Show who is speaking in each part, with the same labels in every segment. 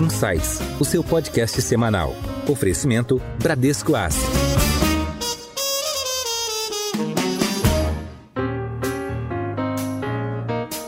Speaker 1: Insights, o seu podcast semanal. Oferecimento Bradesco Asset.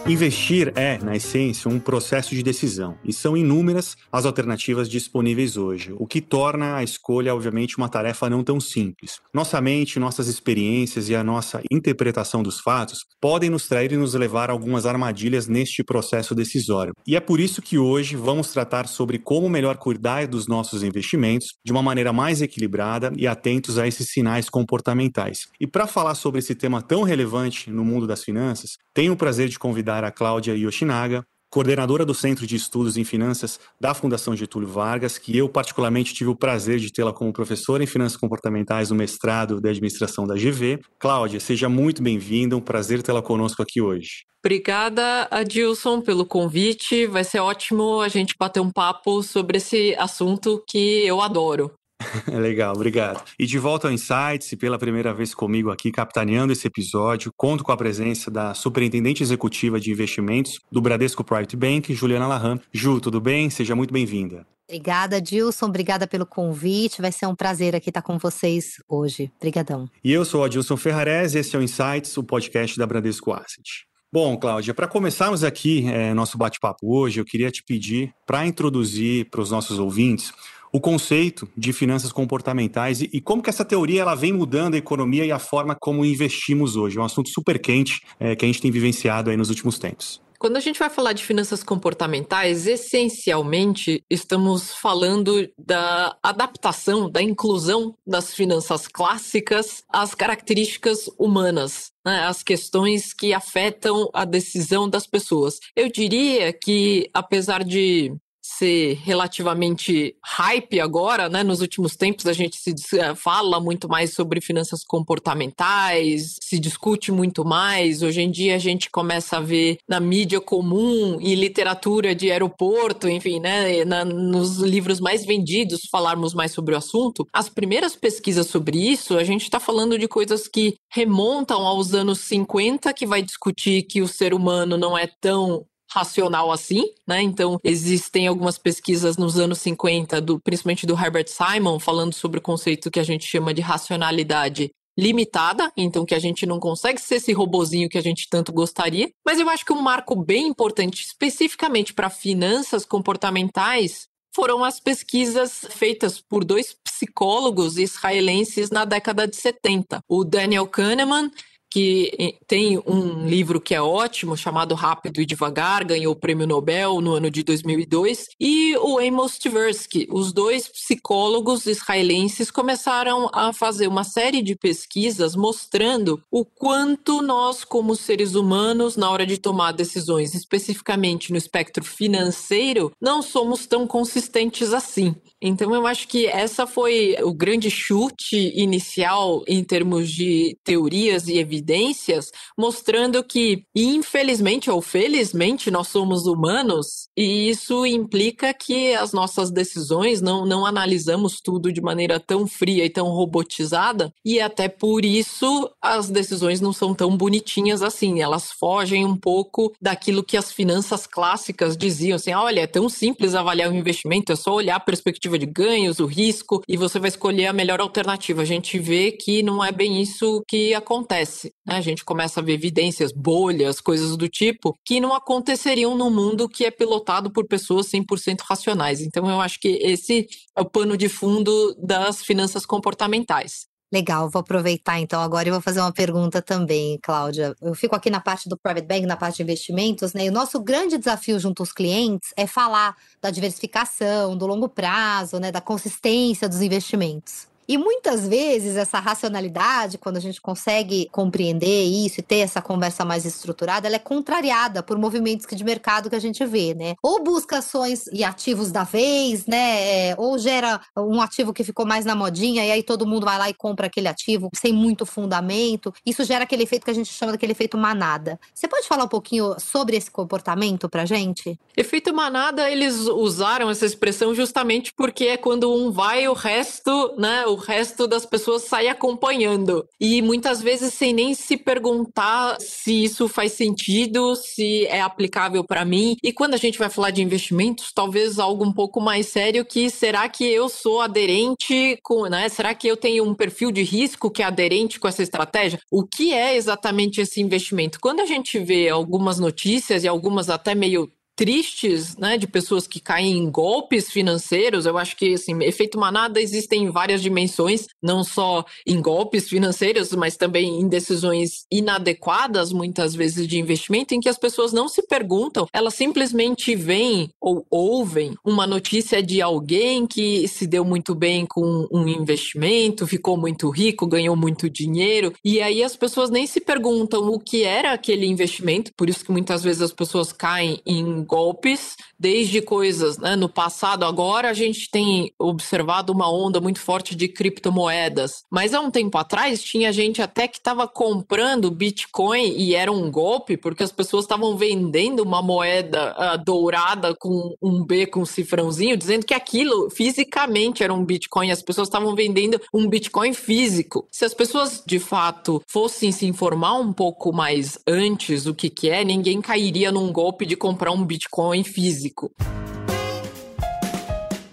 Speaker 2: Investir é, na essência, um processo de decisão, e são inúmeras as alternativas disponíveis hoje, o que torna a escolha, obviamente, uma tarefa não tão simples. Nossa mente, nossas experiências e a nossa interpretação dos fatos podem nos trair e nos levar a algumas armadilhas neste processo decisório. E é por isso que hoje vamos tratar sobre como melhor cuidar dos nossos investimentos de uma maneira mais equilibrada e atentos a esses sinais comportamentais. E para falar sobre esse tema tão relevante no mundo das finanças, tenho o prazer de convidar a Cláudia Yoshinaga, coordenadora do Centro de Estudos em Finanças da Fundação Getúlio Vargas, que eu particularmente tive o prazer de tê-la como professora em Finanças Comportamentais no mestrado de Administração da GV. Cláudia, seja muito bem-vinda, um prazer tê-la conosco aqui hoje.
Speaker 3: Obrigada, Adilson, pelo convite. Vai ser ótimo a gente bater um papo sobre esse assunto que eu adoro.
Speaker 2: Legal, obrigado. E de volta ao Insights, pela primeira vez comigo aqui, capitaneando esse episódio, conto com a presença da Superintendente Executiva de Investimentos do Bradesco Private Bank, Juliana Lahan. Ju, tudo bem? Seja muito bem-vinda.
Speaker 4: Obrigada, Dilson. Obrigada pelo convite. Vai ser um prazer aqui estar com vocês hoje. Obrigadão.
Speaker 2: E eu sou o Adilson Ferrarese, esse é o Insights, o podcast da Bradesco Asset. Bom, Cláudia, para começarmos aqui é, nosso bate-papo hoje, eu queria te pedir para introduzir para os nossos ouvintes o conceito de finanças comportamentais e, e, como que essa teoria ela vem mudando a economia e a forma como investimos hoje. É um assunto super quente é, que a gente tem vivenciado aí nos últimos tempos.
Speaker 3: Quando a gente vai falar de finanças comportamentais, essencialmente estamos falando da adaptação, da inclusão das finanças clássicas às características humanas, né, as questões que afetam a decisão das pessoas. Eu diria que, apesar de ser relativamente hype agora, né? Nos últimos tempos a gente se eh, fala muito mais sobre finanças comportamentais, se discute muito mais. Hoje em dia a gente começa a ver na mídia comum e literatura de aeroporto, enfim, né? Na, nos livros mais vendidos falarmos mais sobre o assunto. As primeiras pesquisas sobre isso, a gente está falando de coisas que remontam aos anos 50, que vai discutir que o ser humano não é tão racional assim, né? Então, existem algumas pesquisas nos anos 50, do, principalmente do Herbert Simon, falando sobre o conceito que a gente chama de racionalidade limitada, então que a gente não consegue ser esse robozinho que a gente tanto gostaria. Mas eu acho que um marco bem importante, especificamente para finanças comportamentais, foram as pesquisas feitas por dois psicólogos israelenses na década de 70, o Daniel Kahneman que tem um livro que é ótimo, chamado Rápido e Devagar, ganhou o prêmio Nobel no ano de 2002, e o Amos Tversky. Os dois psicólogos israelenses começaram a fazer uma série de pesquisas mostrando o quanto nós, como seres humanos, na hora de tomar decisões, especificamente no espectro financeiro, não somos tão consistentes assim. Então, eu acho que essa foi o grande chute inicial em termos de teorias e evidências, mostrando que, infelizmente ou felizmente, nós somos humanos e isso implica que as nossas decisões não, não analisamos tudo de maneira tão fria e tão robotizada, e até por isso as decisões não são tão bonitinhas assim. Elas fogem um pouco daquilo que as finanças clássicas diziam assim: olha, é tão simples avaliar o investimento, é só olhar a perspectiva de ganhos, o risco, e você vai escolher a melhor alternativa. A gente vê que não é bem isso que acontece. Né? A gente começa a ver evidências, bolhas, coisas do tipo, que não aconteceriam no mundo que é pilotado por pessoas 100% racionais. Então, eu acho que esse é o pano de fundo das finanças comportamentais.
Speaker 4: Legal, vou aproveitar então agora e vou fazer uma pergunta também, Cláudia. Eu fico aqui na parte do private bank, na parte de investimentos, né? E o nosso grande desafio junto aos clientes é falar da diversificação, do longo prazo, né, da consistência dos investimentos. E muitas vezes essa racionalidade, quando a gente consegue compreender isso e ter essa conversa mais estruturada, ela é contrariada por movimentos de mercado que a gente vê, né? Ou busca ações e ativos da vez, né? É, ou gera um ativo que ficou mais na modinha e aí todo mundo vai lá e compra aquele ativo sem muito fundamento. Isso gera aquele efeito que a gente chama daquele efeito manada. Você pode falar um pouquinho sobre esse comportamento pra gente?
Speaker 3: Efeito manada, eles usaram essa expressão justamente porque é quando um vai, o resto, né? O resto das pessoas sai acompanhando. E muitas vezes sem nem se perguntar se isso faz sentido, se é aplicável para mim. E quando a gente vai falar de investimentos, talvez algo um pouco mais sério que será que eu sou aderente com, né? Será que eu tenho um perfil de risco que é aderente com essa estratégia? O que é exatamente esse investimento? Quando a gente vê algumas notícias e algumas até meio tristes, né, de pessoas que caem em golpes financeiros. Eu acho que, assim, efeito manada existem em várias dimensões, não só em golpes financeiros, mas também em decisões inadequadas, muitas vezes, de investimento, em que as pessoas não se perguntam, elas simplesmente veem ou ouvem uma notícia de alguém que se deu muito bem com um investimento, ficou muito rico, ganhou muito dinheiro, e aí as pessoas nem se perguntam o que era aquele investimento, por isso que muitas vezes as pessoas caem em golpes, desde coisas né, no passado. Agora a gente tem observado uma onda muito forte de criptomoedas. Mas há um tempo atrás tinha gente até que estava comprando Bitcoin e era um golpe, porque as pessoas estavam vendendo uma moeda uh, dourada com um B com um cifrãozinho, dizendo que aquilo fisicamente era um Bitcoin. As pessoas estavam vendendo um Bitcoin físico. Se as pessoas de fato fossem se informar um pouco mais antes do que, que é, ninguém cairia num golpe de comprar um Bitcoin físico.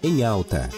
Speaker 1: Em alta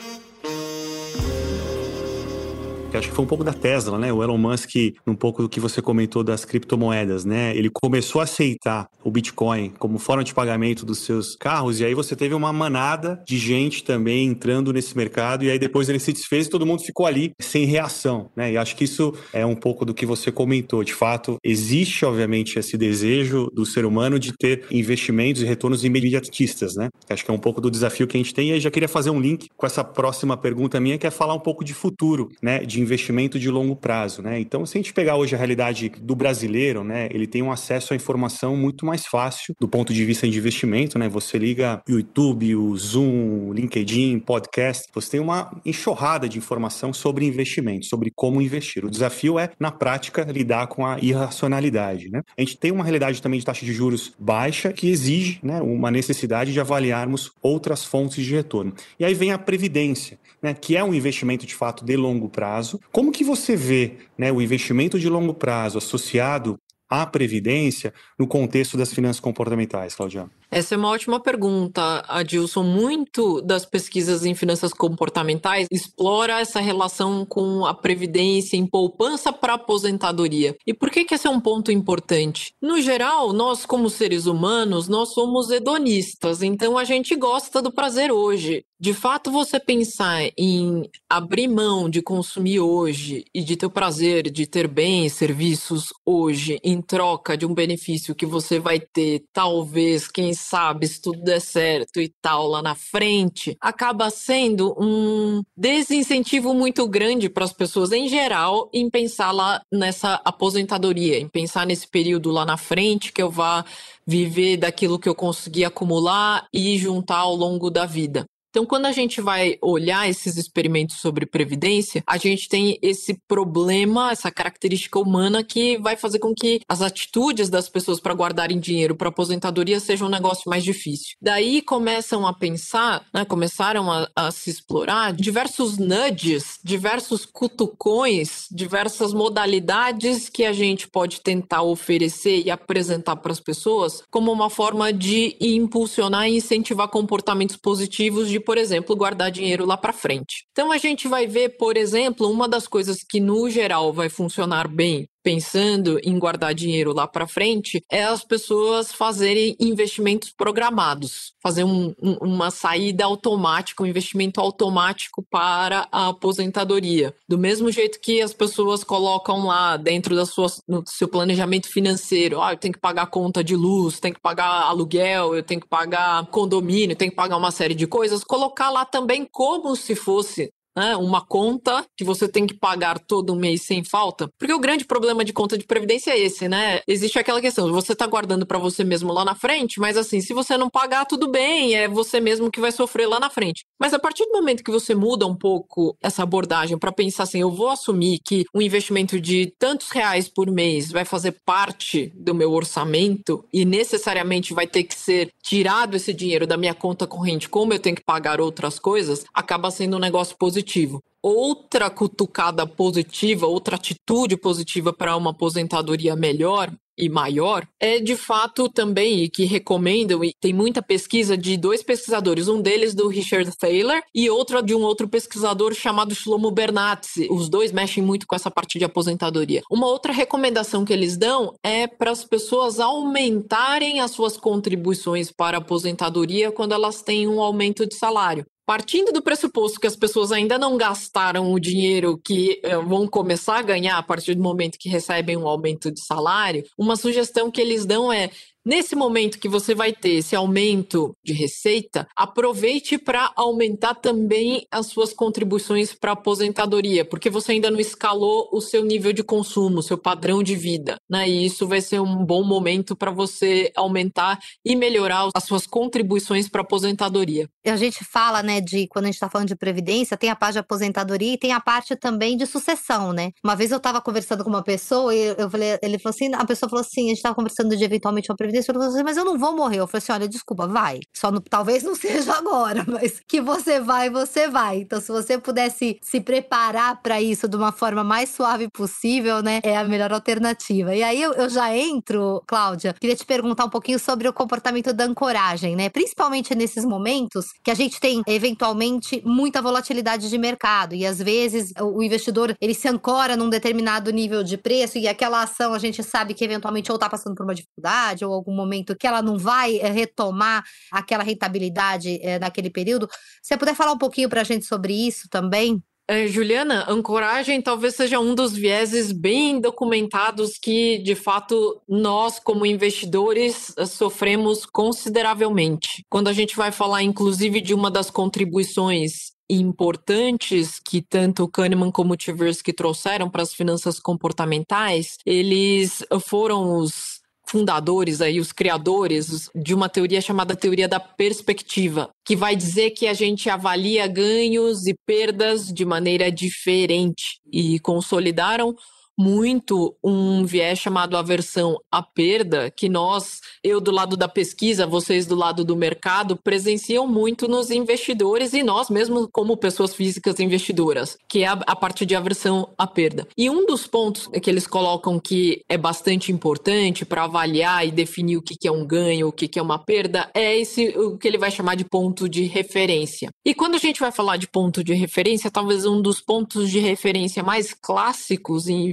Speaker 2: acho que foi um pouco da Tesla, né? O Elon Musk, um pouco do que você comentou das criptomoedas, né? Ele começou a aceitar o Bitcoin como forma de pagamento dos seus carros, e aí você teve uma manada de gente também entrando nesse mercado, e aí depois ele se desfez e todo mundo ficou ali sem reação, né? E acho que isso é um pouco do que você comentou. De fato, existe, obviamente, esse desejo do ser humano de ter investimentos e retornos imediatistas, né? Acho que é um pouco do desafio que a gente tem, e aí já queria fazer um link com essa próxima pergunta minha, que é falar um pouco de futuro, né? De investimento de longo prazo, né? Então, se a gente pegar hoje a realidade do brasileiro, né, ele tem um acesso à informação muito mais fácil do ponto de vista de investimento, né? Você liga o YouTube, o Zoom, o LinkedIn, podcast, você tem uma enxurrada de informação sobre investimento, sobre como investir. O desafio é, na prática, lidar com a irracionalidade, né? A gente tem uma realidade também de taxa de juros baixa que exige, né, uma necessidade de avaliarmos outras fontes de retorno. E aí vem a previdência, né, que é um investimento de fato de longo prazo, prazo. Como que você vê né, o investimento de longo prazo associado à previdência no contexto das finanças comportamentais, Claudiano?
Speaker 3: Essa é uma ótima pergunta, Adilson. Muito das pesquisas em finanças comportamentais explora essa relação com a previdência em poupança para aposentadoria. E por que, que esse é um ponto importante? No geral, nós como seres humanos, nós somos hedonistas, então a gente gosta do prazer hoje. De fato, você pensar em abrir mão de consumir hoje e de ter o prazer de ter bens, serviços hoje em troca de um benefício que você vai ter, talvez, quem sabe, se tudo der certo e tal lá na frente, acaba sendo um desincentivo muito grande para as pessoas em geral em pensar lá nessa aposentadoria, em pensar nesse período lá na frente que eu vá viver daquilo que eu consegui acumular e juntar ao longo da vida. Então, quando a gente vai olhar esses experimentos sobre previdência, a gente tem esse problema, essa característica humana que vai fazer com que as atitudes das pessoas para guardarem dinheiro para aposentadoria sejam um negócio mais difícil. Daí começam a pensar, né, começaram a, a se explorar diversos nudges, diversos cutucões, diversas modalidades que a gente pode tentar oferecer e apresentar para as pessoas como uma forma de impulsionar e incentivar comportamentos positivos de por exemplo, guardar dinheiro lá para frente. Então a gente vai ver, por exemplo, uma das coisas que no geral vai funcionar bem pensando em guardar dinheiro lá para frente é as pessoas fazerem investimentos programados, fazer um, um, uma saída automática, um investimento automático para a aposentadoria. Do mesmo jeito que as pessoas colocam lá dentro da sua, no seu planejamento financeiro, ah, eu tenho que pagar conta de luz, tenho que pagar aluguel, eu tenho que pagar condomínio, tenho que pagar uma série de coisas, colocar lá também como se fosse né, uma conta que você tem que pagar todo mês sem falta. Porque o grande problema de conta de previdência é esse, né? Existe aquela questão, você tá guardando para você mesmo lá na frente, mas assim, se você não pagar, tudo bem, é você mesmo que vai sofrer lá na frente. Mas a partir do momento que você muda um pouco essa abordagem para pensar assim, eu vou assumir que um investimento de tantos reais por mês vai fazer parte do meu orçamento e necessariamente vai ter que ser tirado esse dinheiro da minha conta corrente, como eu tenho que pagar outras coisas, acaba sendo um negócio positivo positivo. Outra cutucada positiva, outra atitude positiva para uma aposentadoria melhor e maior é de fato também e que recomendam e tem muita pesquisa de dois pesquisadores, um deles do Richard Thaler e outra de um outro pesquisador chamado Shlomo Bernatzi. Os dois mexem muito com essa parte de aposentadoria. Uma outra recomendação que eles dão é para as pessoas aumentarem as suas contribuições para a aposentadoria quando elas têm um aumento de salário. Partindo do pressuposto que as pessoas ainda não gastaram o dinheiro que eh, vão começar a ganhar a partir do momento que recebem um aumento de salário, uma sugestão que eles dão é Nesse momento que você vai ter esse aumento de receita, aproveite para aumentar também as suas contribuições para a aposentadoria, porque você ainda não escalou o seu nível de consumo, o seu padrão de vida, né? E isso vai ser um bom momento para você aumentar e melhorar as suas contribuições para a aposentadoria.
Speaker 4: A gente fala, né, de quando a gente está falando de previdência, tem a parte de aposentadoria e tem a parte também de sucessão, né? Uma vez eu estava conversando com uma pessoa e eu falei, ele falou assim, a pessoa falou assim, a gente estava conversando de eventualmente uma previdência previdência, falou assim, mas eu não vou morrer. Eu falei assim: olha, desculpa, vai. Só no, talvez não seja agora, mas que você vai, você vai. Então, se você pudesse se preparar para isso de uma forma mais suave possível, né, é a melhor alternativa. E aí eu, eu já entro, Cláudia, queria te perguntar um pouquinho sobre o comportamento da ancoragem, né? Principalmente nesses momentos que a gente tem eventualmente muita volatilidade de mercado e às vezes o investidor ele se ancora num determinado nível de preço e aquela ação a gente sabe que eventualmente ou está passando por uma dificuldade ou algum momento que ela não vai é, retomar aquela rentabilidade é, naquele período. Você puder falar um pouquinho para a gente sobre isso também.
Speaker 3: É, Juliana, ancoragem talvez seja um dos vieses bem documentados que, de fato, nós, como investidores, sofremos consideravelmente. Quando a gente vai falar, inclusive, de uma das contribuições importantes que tanto Kahneman como Tversky trouxeram para as finanças comportamentais, eles foram os fundadores aí, os criadores de uma teoria chamada teoria da perspectiva, que vai dizer que a gente avalia ganhos e perdas de maneira diferente e consolidaram muito um viés chamado aversão à perda, que nós, eu do lado da pesquisa, vocês do lado do mercado, presenciam muito nos investidores e nós mesmo como pessoas físicas investidoras, que é a, a parte de aversão à perda. E um dos pontos que eles colocam que é bastante importante para avaliar e definir o que, que é um ganho, o que, que é uma perda, é esse o que ele vai chamar de ponto de referência. E quando a gente vai falar de ponto de referência, talvez um dos pontos de referência mais clássicos em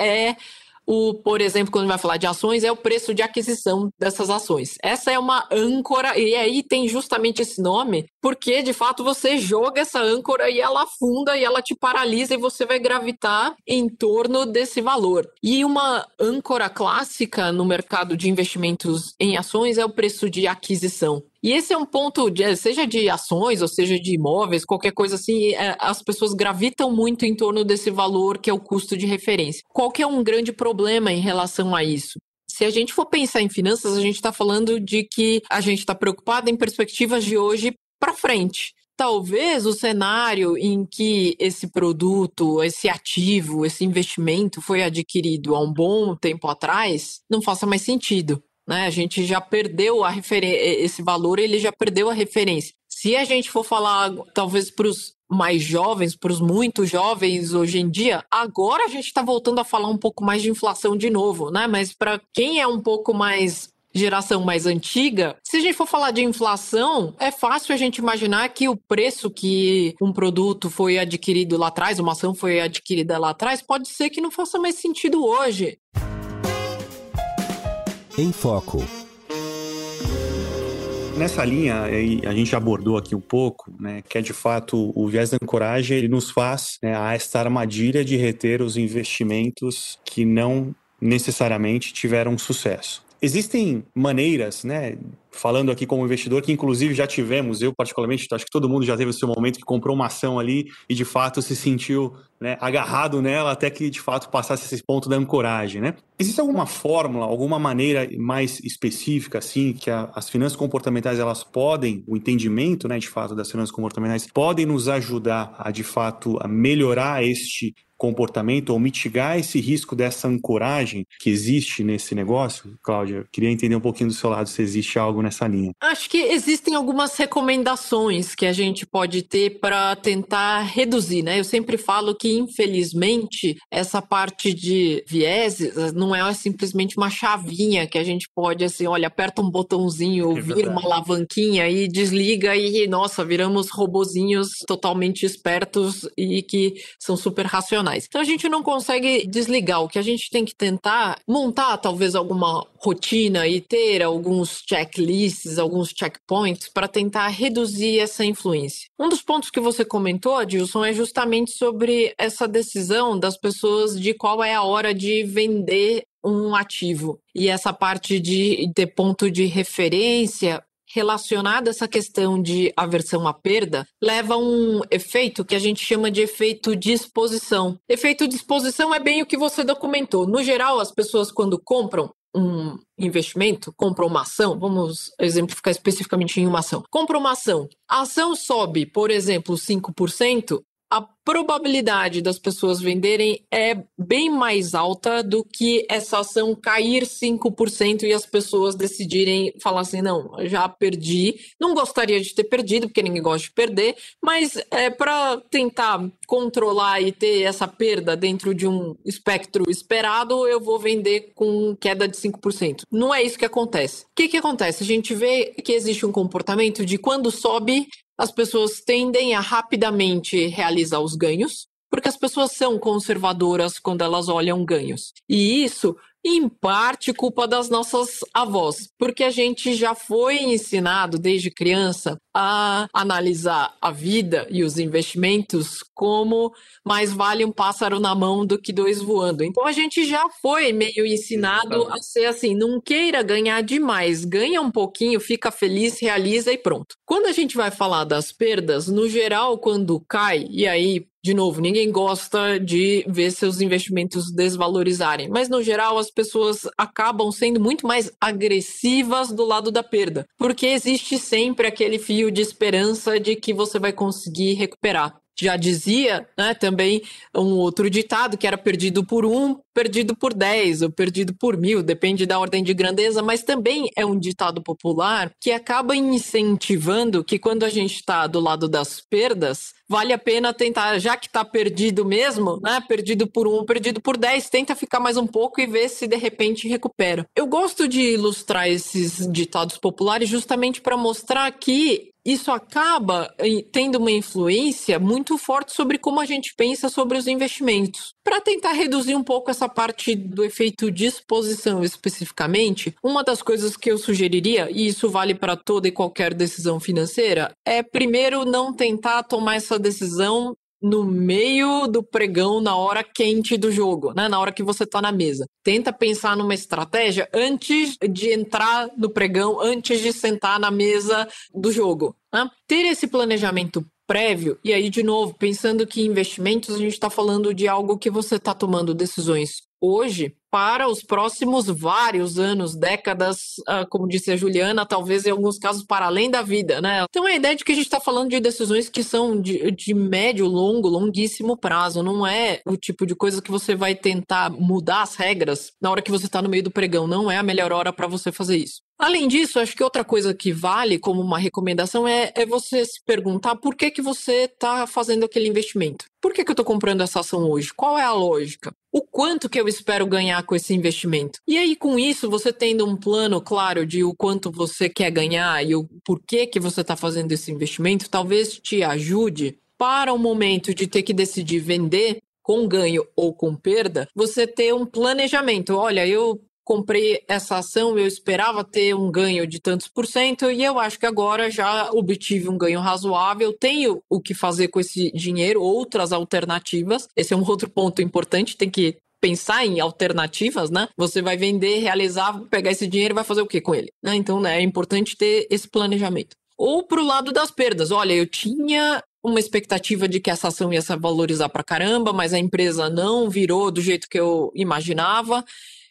Speaker 3: é o, por exemplo, quando vai falar de ações, é o preço de aquisição dessas ações. Essa é uma âncora, e aí tem justamente esse nome, porque de fato você joga essa âncora e ela afunda e ela te paralisa e você vai gravitar em torno desse valor. E uma âncora clássica no mercado de investimentos em ações é o preço de aquisição. E esse é um ponto, de, seja de ações ou seja de imóveis, qualquer coisa assim, é, as pessoas gravitam muito em torno desse valor que é o custo de referência. Qual que é um grande problema em relação a isso? Se a gente for pensar em finanças, a gente está falando de que a gente está preocupado em perspectivas de hoje para frente talvez o cenário em que esse produto, esse ativo, esse investimento foi adquirido há um bom tempo atrás, não faça mais sentido. Né? A gente já perdeu a esse valor, ele já perdeu a referência. Se a gente for falar, talvez para os mais jovens, para os muito jovens hoje em dia, agora a gente está voltando a falar um pouco mais de inflação de novo, né? Mas para quem é um pouco mais geração mais antiga, se a gente for falar de inflação, é fácil a gente imaginar que o preço que um produto foi adquirido lá atrás, uma ação foi adquirida lá atrás, pode ser que não faça mais sentido hoje.
Speaker 1: Em Foco.
Speaker 2: Nessa linha, a gente abordou aqui um pouco, né, que é de fato o viés da ancoragem, ele nos faz né, a esta armadilha de reter os investimentos que não necessariamente tiveram sucesso. Existem maneiras, né, falando aqui como investidor, que inclusive já tivemos, eu particularmente, acho que todo mundo já teve o seu momento que comprou uma ação ali e de fato se sentiu né, agarrado nela até que de fato passasse esse ponto da ancoragem, né? Existe alguma fórmula, alguma maneira mais específica, assim, que a, as finanças comportamentais elas podem, o entendimento, né, de fato, das finanças comportamentais, podem nos ajudar a de fato a melhorar este comportamento ou mitigar esse risco dessa ancoragem que existe nesse negócio? Cláudia, queria entender um pouquinho do seu lado se existe algo algo nessa linha.
Speaker 3: Acho que existem algumas recomendações que a gente pode ter para tentar reduzir, né? Eu sempre falo que, infelizmente, essa parte de vieses não é simplesmente uma chavinha que a gente pode, assim, olha, aperta um botãozinho, é vira uma alavanquinha e desliga e, nossa, viramos robozinhos totalmente espertos e que são super racionais. Então a gente não consegue desligar. O que a gente tem que tentar montar, talvez, alguma rotina e ter alguns checklists, alguns checkpoints para tentar reduzir essa influência. Um dos pontos que você comentou, Adilson, é justamente sobre essa decisão das pessoas de qual é a hora de vender um ativo. E essa parte de ter ponto de referência relacionada a essa questão de aversão à perda leva a um efeito que a gente chama de efeito de exposição. Efeito de exposição é bem o que você documentou. No geral, as pessoas quando compram um investimento, compra uma ação, vamos exemplificar especificamente em uma ação. Compra uma ação. A ação sobe, por exemplo, 5%, a probabilidade das pessoas venderem é bem mais alta do que essa ação cair 5% e as pessoas decidirem falar assim: não, já perdi, não gostaria de ter perdido, porque ninguém gosta de perder, mas é para tentar controlar e ter essa perda dentro de um espectro esperado, eu vou vender com queda de 5%. Não é isso que acontece. O que, que acontece? A gente vê que existe um comportamento de quando sobe, as pessoas tendem a rapidamente realizar os ganhos, porque as pessoas são conservadoras quando elas olham ganhos. E isso em parte culpa das nossas avós, porque a gente já foi ensinado desde criança a analisar a vida e os investimentos como mais vale um pássaro na mão do que dois voando. Então a gente já foi meio ensinado a ser assim, não queira ganhar demais, ganha um pouquinho, fica feliz, realiza e pronto. Quando a gente vai falar das perdas, no geral, quando cai, e aí de novo, ninguém gosta de ver seus investimentos desvalorizarem, mas no geral as pessoas acabam sendo muito mais agressivas do lado da perda, porque existe sempre aquele fio de esperança de que você vai conseguir recuperar já dizia, né, também um outro ditado que era perdido por um, perdido por dez, ou perdido por mil, depende da ordem de grandeza, mas também é um ditado popular que acaba incentivando que quando a gente está do lado das perdas, vale a pena tentar, já que está perdido mesmo, né, perdido por um, perdido por dez, tenta ficar mais um pouco e ver se de repente recupera. Eu gosto de ilustrar esses ditados populares justamente para mostrar que isso acaba tendo uma influência muito forte sobre como a gente pensa sobre os investimentos. Para tentar reduzir um pouco essa parte do efeito de exposição especificamente, uma das coisas que eu sugeriria, e isso vale para toda e qualquer decisão financeira, é primeiro não tentar tomar essa decisão no meio do pregão, na hora quente do jogo, né? na hora que você está na mesa. Tenta pensar numa estratégia antes de entrar no pregão, antes de sentar na mesa do jogo. Né? Ter esse planejamento prévio, e aí, de novo, pensando que investimentos, a gente está falando de algo que você está tomando decisões hoje para os próximos vários anos, décadas, uh, como disse a Juliana, talvez em alguns casos para além da vida, né? Então a ideia de que a gente está falando de decisões que são de, de médio, longo, longuíssimo prazo, não é o tipo de coisa que você vai tentar mudar as regras na hora que você está no meio do pregão, não é a melhor hora para você fazer isso. Além disso, acho que outra coisa que vale como uma recomendação é, é você se perguntar por que, que você está fazendo aquele investimento. Por que, que eu estou comprando essa ação hoje? Qual é a lógica? O quanto que eu espero ganhar com esse investimento? E aí, com isso, você tendo um plano claro de o quanto você quer ganhar e o porquê que você está fazendo esse investimento, talvez te ajude para o momento de ter que decidir vender com ganho ou com perda, você ter um planejamento. Olha, eu comprei essa ação, eu esperava ter um ganho de tantos por cento e eu acho que agora já obtive um ganho razoável, tenho o que fazer com esse dinheiro, outras alternativas. Esse é um outro ponto importante, tem que pensar em alternativas, né? Você vai vender, realizar, pegar esse dinheiro e vai fazer o que com ele? Né? Então, né, é importante ter esse planejamento. Ou para o lado das perdas. Olha, eu tinha uma expectativa de que essa ação ia se valorizar para caramba, mas a empresa não virou do jeito que eu imaginava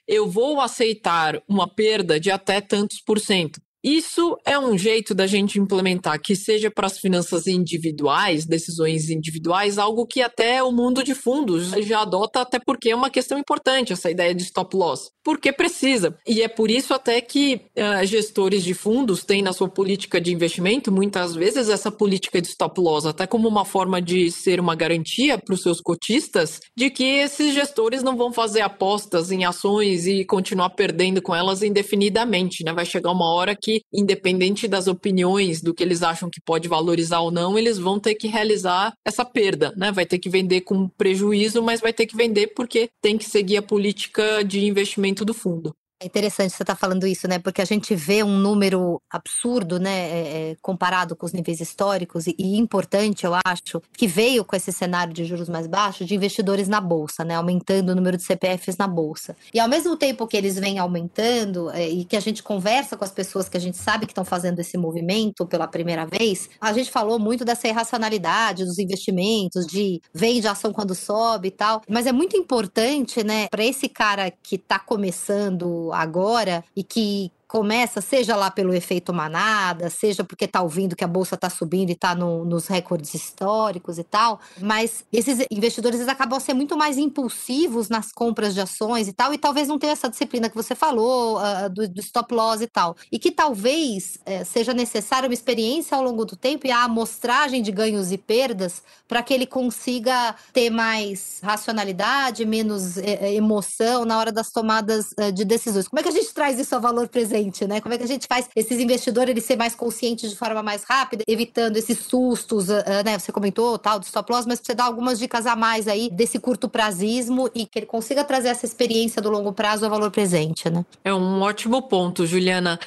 Speaker 3: eu vou aceitar uma perda de até tantos por cento. Isso é um jeito da gente implementar que seja para as finanças individuais, decisões individuais, algo que até o mundo de fundos já adota, até porque é uma questão importante essa ideia de stop loss. Porque precisa. E é por isso até que uh, gestores de fundos têm na sua política de investimento, muitas vezes, essa política de stop loss, até como uma forma de ser uma garantia para os seus cotistas de que esses gestores não vão fazer apostas em ações e continuar perdendo com elas indefinidamente. Né? Vai chegar uma hora que que, independente das opiniões, do que eles acham que pode valorizar ou não, eles vão ter que realizar essa perda, né? Vai ter que vender com prejuízo, mas vai ter que vender porque tem que seguir a política de investimento do fundo.
Speaker 4: É interessante você estar tá falando isso, né? Porque a gente vê um número absurdo, né? É, é, comparado com os níveis históricos e, e, importante, eu acho, que veio com esse cenário de juros mais baixos de investidores na bolsa, né? Aumentando o número de CPFs na bolsa. E ao mesmo tempo que eles vêm aumentando é, e que a gente conversa com as pessoas que a gente sabe que estão fazendo esse movimento pela primeira vez, a gente falou muito dessa irracionalidade dos investimentos, de vende ação quando sobe e tal. Mas é muito importante, né? Para esse cara que está começando agora e que começa, seja lá pelo efeito manada, seja porque está ouvindo que a bolsa está subindo e está no, nos recordes históricos e tal, mas esses investidores eles acabam sendo muito mais impulsivos nas compras de ações e tal, e talvez não tenha essa disciplina que você falou, uh, do, do, stop loss e tal. E que talvez uh, seja necessária uma experiência ao longo do tempo e a amostragem de ganhos e perdas para que ele consiga ter mais racionalidade, menos eh, emoção na hora das tomadas de decisões. Como é que a gente traz isso a valor presente? Né? Como é que a gente faz esses investidores eles ser mais conscientes de forma mais rápida, evitando esses sustos, uh, né? Você comentou tal do stop loss, mas você dá algumas dicas a mais aí desse curto prazismo e que ele consiga trazer essa experiência do longo prazo ao valor presente, né?
Speaker 3: É um ótimo ponto, Juliana.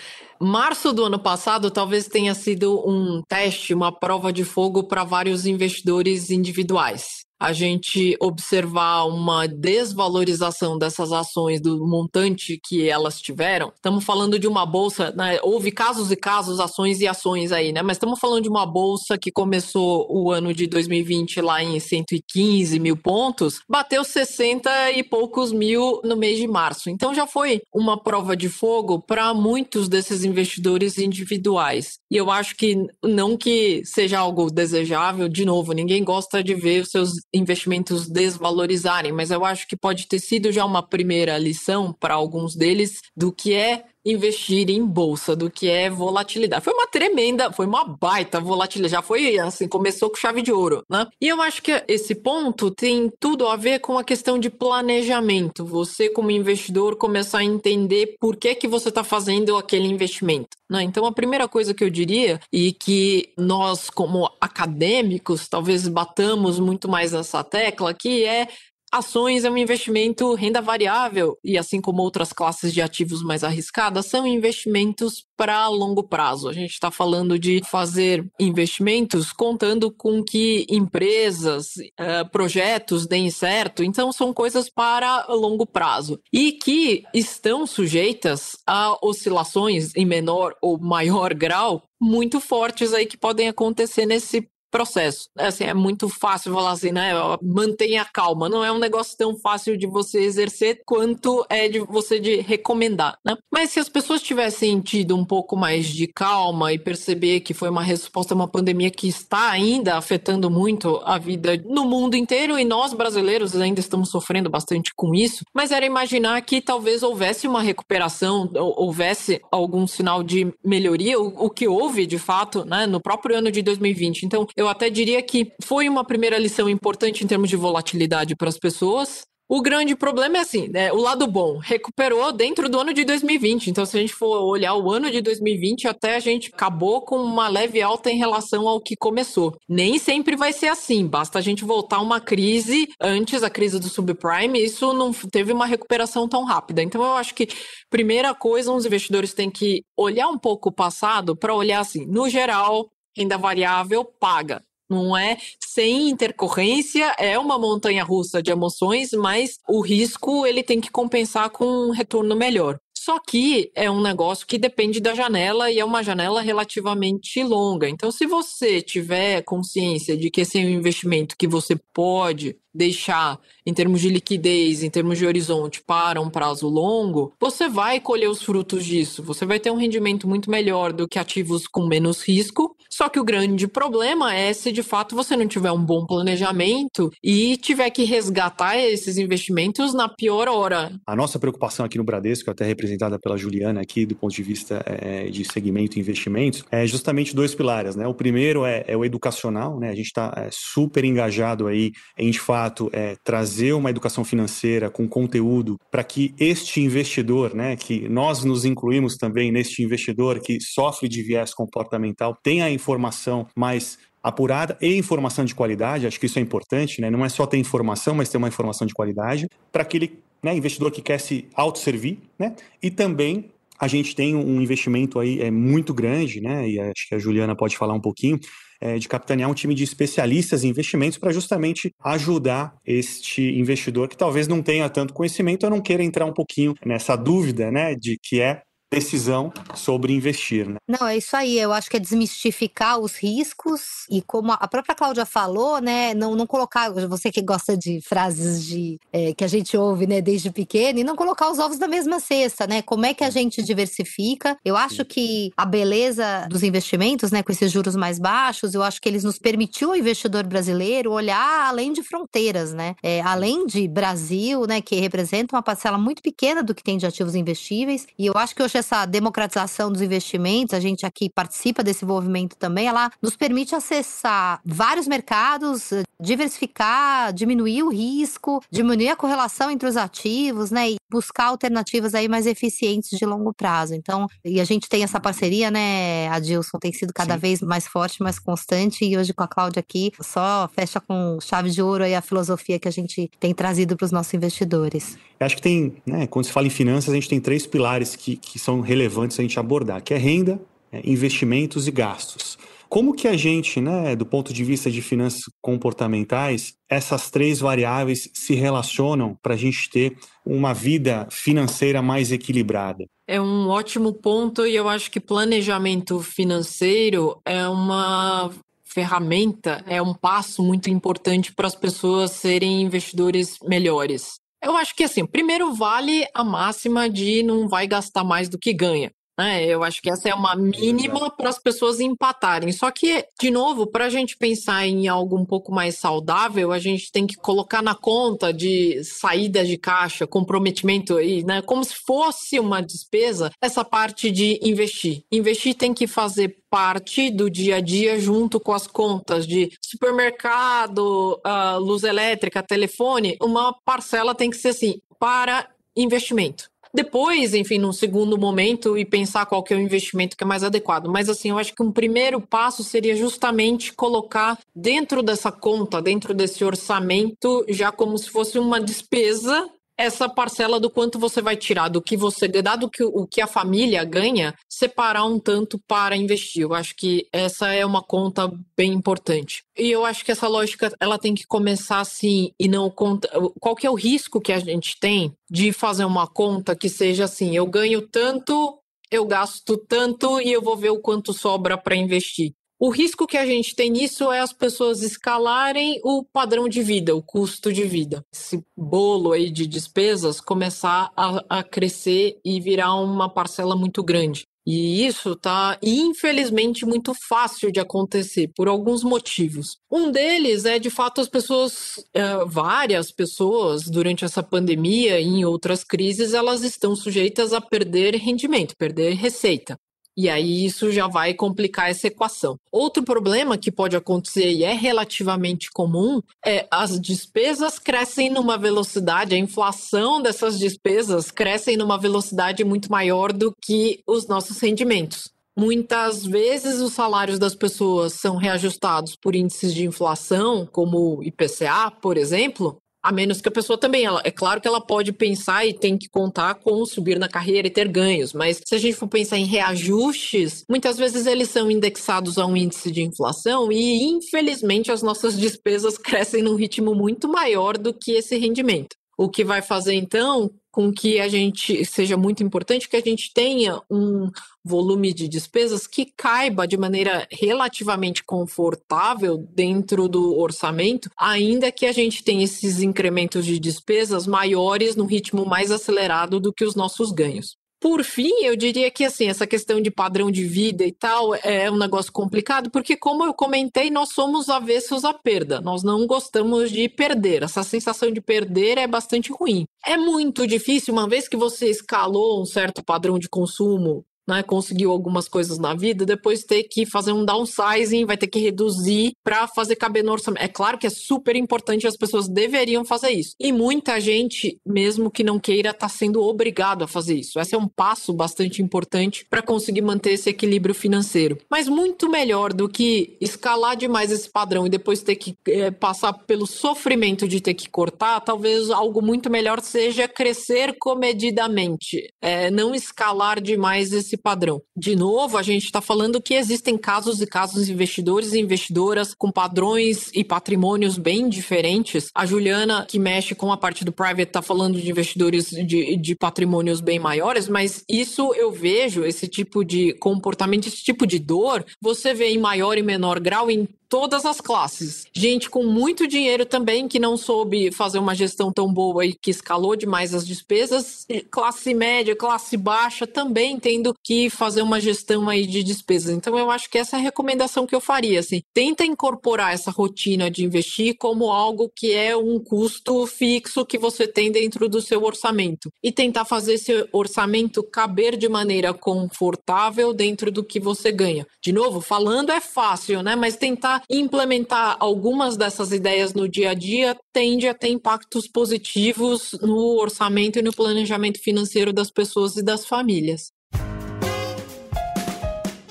Speaker 3: Março do ano passado talvez tenha sido um teste, uma prova de fogo para vários investidores individuais a gente observar uma desvalorização dessas ações, do montante que elas tiveram. Estamos falando de uma bolsa, né? houve casos e casos, ações e ações aí, né? Mas estamos falando de uma bolsa que começou o ano de 2020 lá em 115 mil pontos, bateu 60 e poucos mil no mês de março. Então já foi uma prova de fogo para muitos desses investidores individuais. E eu acho que não que seja algo desejável, de novo, ninguém gosta de ver os seus investimentos desvalorizarem, mas eu acho que pode ter sido já uma primeira lição para alguns deles do que é investir em bolsa, do que é volatilidade. Foi uma tremenda, foi uma baita volatilidade, já foi assim, começou com chave de ouro, né? E eu acho que esse ponto tem tudo a ver com a questão de planejamento. Você como investidor começar a entender por que que você está fazendo aquele investimento, né? Então a primeira coisa que eu diria e que nós como acadêmicos talvez batamos muito mais nessa tecla que é Ações é um investimento renda variável e, assim como outras classes de ativos mais arriscadas, são investimentos para longo prazo. A gente está falando de fazer investimentos contando com que empresas, uh, projetos deem certo. Então, são coisas para longo prazo e que estão sujeitas a oscilações em menor ou maior grau muito fortes aí que podem acontecer nesse processo. É, assim, é muito fácil falar assim, né? Mantenha calma. Não é um negócio tão fácil de você exercer quanto é de você de recomendar, né? Mas se as pessoas tivessem tido um pouco mais de calma e perceber que foi uma resposta a uma pandemia que está ainda afetando muito a vida no mundo inteiro e nós brasileiros ainda estamos sofrendo bastante com isso, mas era imaginar que talvez houvesse uma recuperação, houvesse algum sinal de melhoria, o, o que houve de fato, né, no próprio ano de 2020. Então, eu até diria que foi uma primeira lição importante em termos de volatilidade para as pessoas. O grande problema é assim, né? O lado bom, recuperou dentro do ano de 2020. Então, se a gente for olhar o ano de 2020, até a gente acabou com uma leve alta em relação ao que começou. Nem sempre vai ser assim. Basta a gente voltar uma crise antes, a crise do subprime, isso não teve uma recuperação tão rápida. Então, eu acho que primeira coisa, os investidores têm que olhar um pouco o passado para olhar assim, no geral, renda variável paga. Não é sem intercorrência, é uma montanha russa de emoções, mas o risco ele tem que compensar com um retorno melhor. Só que é um negócio que depende da janela e é uma janela relativamente longa. Então, se você tiver consciência de que esse é um investimento que você pode deixar em termos de liquidez, em termos de horizonte para um prazo longo, você vai colher os frutos disso. Você vai ter um rendimento muito melhor do que ativos com menos risco. Só que o grande problema é se de fato você não tiver um bom planejamento e tiver que resgatar esses investimentos na pior hora.
Speaker 2: A nossa preocupação aqui no Bradesco, até representada pela Juliana aqui do ponto de vista é, de segmento e investimentos, é justamente dois pilares, né? O primeiro é, é o educacional, né? A gente está é, super engajado aí em de fato fato é, trazer uma educação financeira com conteúdo para que este investidor, né, que nós nos incluímos também neste investidor que sofre de viés comportamental, tenha a informação mais apurada e informação de qualidade, acho que isso é importante, né? não é só ter informação, mas ter uma informação de qualidade, para aquele né, investidor que quer se autosservir, né? e também a gente tem um investimento aí é muito grande, né? E acho que a Juliana pode falar um pouquinho, é, de capitanear um time de especialistas em investimentos para justamente ajudar este investidor que talvez não tenha tanto conhecimento ou não queira entrar um pouquinho nessa dúvida, né, de que é decisão sobre investir. Né?
Speaker 4: Não, é isso aí. Eu acho que é desmistificar os riscos e como a própria Cláudia falou, né? Não, não colocar, você que gosta de frases de é, que a gente ouve né, desde pequeno, e não colocar os ovos na mesma cesta, né? Como é que a gente diversifica? Eu acho que a beleza dos investimentos, né, com esses juros mais baixos, eu acho que eles nos permitiu o investidor brasileiro olhar além de fronteiras, né? É, além de Brasil, né, que representa uma parcela muito pequena do que tem de ativos investíveis. E eu acho que hoje essa democratização dos investimentos, a gente aqui participa desse movimento também, ela nos permite acessar vários mercados, diversificar, diminuir o risco, diminuir a correlação entre os ativos, né, e buscar alternativas aí mais eficientes de longo prazo. Então, e a gente tem essa parceria, né, Adilson, tem sido cada Sim. vez mais forte, mais constante, e hoje com a Cláudia aqui, só fecha com chave de ouro aí a filosofia que a gente tem trazido para os nossos investidores.
Speaker 2: Eu acho que tem, né, quando se fala em finanças, a gente tem três pilares que, que são relevantes a gente abordar, que é renda, é, investimentos e gastos. Como que a gente, né, do ponto de vista de finanças comportamentais, essas três variáveis se relacionam para a gente ter uma vida financeira mais equilibrada?
Speaker 3: É um ótimo ponto e eu acho que planejamento financeiro é uma ferramenta, é um passo muito importante para as pessoas serem investidores melhores. Eu acho que assim, primeiro vale a máxima de não vai gastar mais do que ganha. É, eu acho que essa é uma mínima para as pessoas empatarem. Só que, de novo, para a gente pensar em algo um pouco mais saudável, a gente tem que colocar na conta de saída de caixa, comprometimento aí, né? Como se fosse uma despesa, essa parte de investir. Investir tem que fazer parte do dia a dia junto com as contas de supermercado, uh, luz elétrica, telefone. Uma parcela tem que ser assim, para investimento. Depois, enfim, num segundo momento e pensar qual que é o investimento que é mais adequado. Mas assim, eu acho que um primeiro passo seria justamente colocar dentro dessa conta, dentro desse orçamento, já como se fosse uma despesa essa parcela do quanto você vai tirar do que você, dado que o que a família ganha, separar um tanto para investir. Eu acho que essa é uma conta bem importante. E eu acho que essa lógica ela tem que começar assim e não conta. Qual que é o risco que a gente tem de fazer uma conta que seja assim, eu ganho tanto, eu gasto tanto e eu vou ver o quanto sobra para investir. O risco que a gente tem nisso é as pessoas escalarem o padrão de vida, o custo de vida. Esse bolo aí de despesas começar a, a crescer e virar uma parcela muito grande. E isso tá, infelizmente, muito fácil de acontecer por alguns motivos. Um deles é, de fato, as pessoas, é, várias pessoas, durante essa pandemia e em outras crises, elas estão sujeitas a perder rendimento, perder receita. E aí isso já vai complicar essa equação. Outro problema que pode acontecer e é relativamente comum é as despesas crescem numa velocidade, a inflação dessas despesas crescem numa velocidade muito maior do que os nossos rendimentos. Muitas vezes os salários das pessoas são reajustados por índices de inflação, como o IPCA, por exemplo, a menos que a pessoa também, ela, é claro que ela pode pensar e tem que contar com subir na carreira e ter ganhos, mas se a gente for pensar em reajustes, muitas vezes eles são indexados a um índice de inflação e, infelizmente, as nossas despesas crescem num ritmo muito maior do que esse rendimento. O que vai fazer, então, com que a gente seja muito importante que a gente tenha um volume de despesas que caiba de maneira relativamente confortável dentro do orçamento, ainda que a gente tenha esses incrementos de despesas maiores no ritmo mais acelerado do que os nossos ganhos. Por fim, eu diria que assim, essa questão de padrão de vida e tal é um negócio complicado, porque como eu comentei, nós somos avessos à perda. Nós não gostamos de perder. Essa sensação de perder é bastante ruim. É muito difícil, uma vez que você escalou um certo padrão de consumo né, conseguiu algumas coisas na vida, depois ter que fazer um downsizing, vai ter que reduzir para fazer caber no orçamento. É claro que é super importante, as pessoas deveriam fazer isso. E muita gente, mesmo que não queira, está sendo obrigado a fazer isso. Esse é um passo bastante importante para conseguir manter esse equilíbrio financeiro. Mas muito melhor do que escalar demais esse padrão e depois ter que é, passar pelo sofrimento de ter que cortar, talvez algo muito melhor seja crescer comedidamente, é, não escalar demais esse esse padrão. De novo, a gente está falando que existem casos e casos de investidores e investidoras com padrões e patrimônios bem diferentes. A Juliana, que mexe com a parte do private, está falando de investidores de, de patrimônios bem maiores, mas isso eu vejo, esse tipo de comportamento, esse tipo de dor, você vê em maior e menor grau em todas as classes. Gente com muito dinheiro também que não soube fazer uma gestão tão boa e que escalou demais as despesas. Classe média, classe baixa também tendo que fazer uma gestão aí de despesas. Então eu acho que essa é a recomendação que eu faria, assim. Tenta incorporar essa rotina de investir como algo que é um custo fixo que você tem dentro do seu orçamento e tentar fazer esse orçamento caber de maneira confortável dentro do que você ganha. De novo, falando é fácil, né? Mas tentar implementar algumas dessas ideias no dia a dia tende a ter impactos positivos no orçamento e no planejamento financeiro das pessoas e das famílias.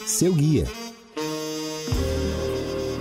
Speaker 1: Seu guia.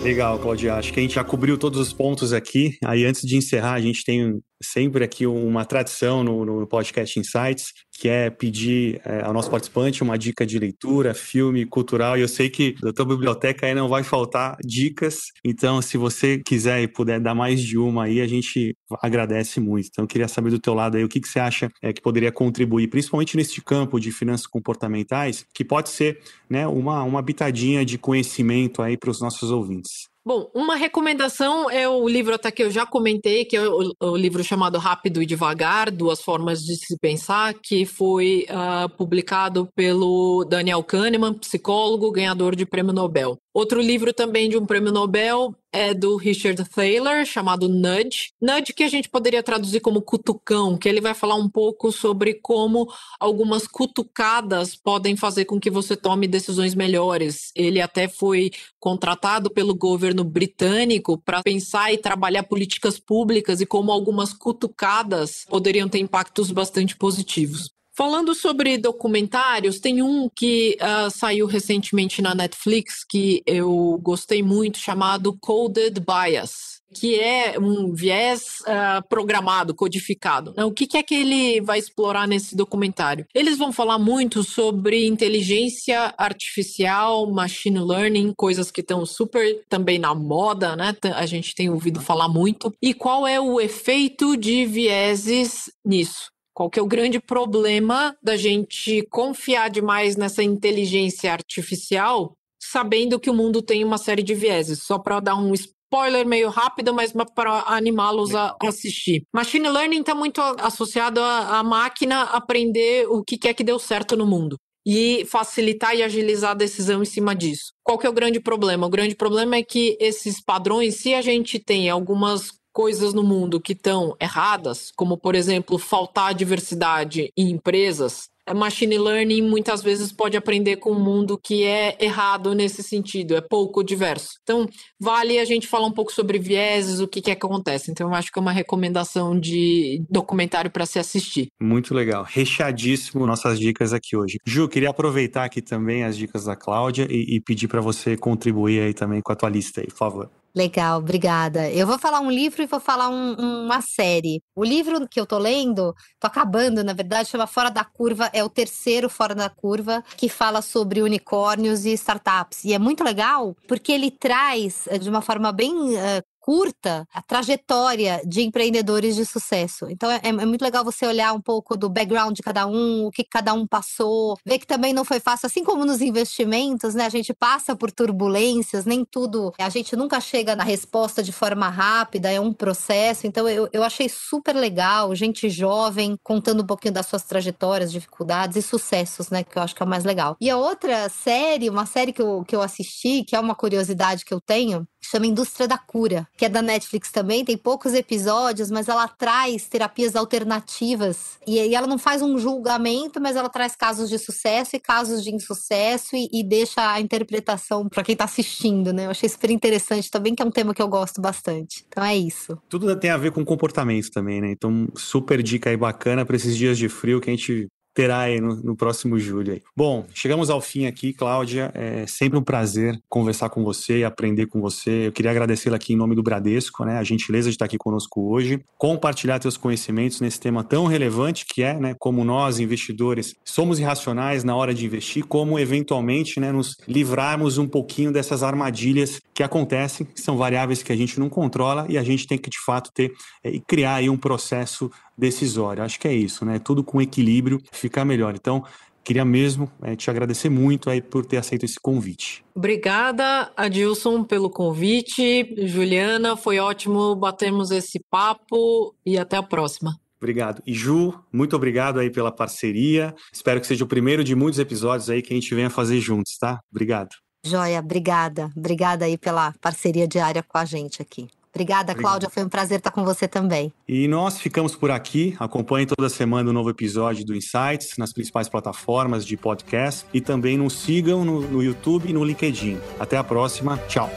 Speaker 2: Legal, Claudia. Acho que a gente já cobriu todos os pontos aqui. Aí, antes de encerrar, a gente tem sempre aqui uma tradição no, no podcast Insights, que é pedir é, ao nosso participante uma dica de leitura, filme, cultural. E eu sei que da tua biblioteca aí não vai faltar dicas. Então, se você quiser e puder dar mais de uma aí, a gente agradece muito. Então, eu queria saber do teu lado aí o que, que você acha é, que poderia contribuir, principalmente neste campo de finanças comportamentais, que pode ser né, uma, uma bitadinha de conhecimento aí para os nossos ouvintes.
Speaker 3: Bom, uma recomendação é o livro até que eu já comentei, que é o, o livro chamado Rápido e Devagar, Duas Formas de Se Pensar, que foi uh, publicado pelo Daniel Kahneman, psicólogo, ganhador de prêmio Nobel. Outro livro também de um prêmio Nobel é do Richard Thaler, chamado Nudge. Nudge que a gente poderia traduzir como cutucão, que ele vai falar um pouco sobre como algumas cutucadas podem fazer com que você tome decisões melhores. Ele até foi contratado pelo governo britânico para pensar e trabalhar políticas públicas e como algumas cutucadas poderiam ter impactos bastante positivos. Falando sobre documentários, tem um que uh, saiu recentemente na Netflix que eu gostei muito, chamado Coded Bias, que é um viés uh, programado, codificado. O que, que é que ele vai explorar nesse documentário? Eles vão falar muito sobre inteligência artificial, machine learning, coisas que estão super também na moda, né? A gente tem ouvido falar muito. E qual é o efeito de vieses nisso? Qual que é o grande problema da gente confiar demais nessa inteligência artificial, sabendo que o mundo tem uma série de vieses? Só para dar um spoiler meio rápido, mas para animá-los a assistir. Machine Learning está muito associado à máquina aprender o que é que deu certo no mundo e facilitar e agilizar a decisão em cima disso. Qual que é o grande problema? O grande problema é que esses padrões, se a gente tem algumas coisas no mundo que estão erradas, como por exemplo faltar diversidade em empresas, machine learning muitas vezes pode aprender com um mundo que é errado nesse sentido, é pouco diverso. Então, vale a gente falar um pouco sobre vieses, o que, que é que acontece. Então, eu acho que é uma recomendação de documentário para se assistir.
Speaker 2: Muito legal. Recheadíssimo nossas dicas aqui hoje. Ju, queria aproveitar aqui também as dicas da Cláudia e, e pedir para você contribuir aí também com a tua lista aí, por favor.
Speaker 4: Legal, obrigada. Eu vou falar um livro e vou falar um, uma série. O livro que eu tô lendo, tô acabando, na verdade, chama Fora da Curva, é o terceiro Fora da Curva, que fala sobre unicórnios e startups. E é muito legal porque ele traz, eh, de uma forma bem uh, curta a trajetória de empreendedores de sucesso. Então é, é, muito legal você olhar um pouco do background de cada um, o que cada um passou, ver que também não foi fácil, assim como nos investimentos, né? A gente passa por turbulências, nem tudo, a gente nunca chega na resposta de forma rápida, é um processo. Então eu, eu achei super legal, gente jovem contando um pouquinho das suas trajetórias, dificuldades e sucessos, né? Que eu acho que é o mais legal. E a outra série, uma série que eu, que eu assisti, que é uma curiosidade que eu tenho, chama Indústria da Cura, que é da Netflix também, tem poucos episódios, mas ela traz terapias alternativas. E, e ela não faz um julgamento, mas ela traz casos de sucesso e casos de insucesso e, e deixa a interpretação para quem tá assistindo, né? Eu achei super interessante também, que é um tema que eu gosto bastante. Então é isso.
Speaker 2: Tudo tem a ver com comportamento também, né? Então, super dica aí bacana para esses dias de frio que a gente terá aí no, no, próximo julho. Aí. Bom, chegamos ao fim aqui, Cláudia. É sempre um prazer conversar com você e aprender com você. Eu queria agradecê-la aqui em nome do Bradesco, né? A gentileza de estar aqui conosco hoje, compartilhar seus conhecimentos nesse tema tão relevante que é, né? Como nós, investidores, somos irracionais na hora de investir, como eventualmente, né? Nos livrarmos um pouquinho dessas armadilhas que acontecem, que são variáveis que a gente não controla e a gente tem que de fato ter é, e criar aí um processo decisório. Acho que é isso, né? Tudo com equilíbrio ficar melhor. Então, queria mesmo é, te agradecer muito aí por ter aceito esse convite.
Speaker 3: Obrigada, Adilson, pelo convite. Juliana, foi ótimo batermos esse papo e até a próxima.
Speaker 2: Obrigado. E Ju, muito obrigado aí pela parceria. Espero que seja o primeiro de muitos episódios aí que a gente venha fazer juntos, tá? Obrigado.
Speaker 4: Joia, obrigada. Obrigada aí pela parceria diária com a gente aqui. Obrigada, Obrigado. Cláudia. Foi um prazer estar com você também.
Speaker 2: E nós ficamos por aqui. Acompanhe toda semana um novo episódio do Insights nas principais plataformas de podcast e também nos sigam no, no YouTube e no LinkedIn. Até a próxima. Tchau.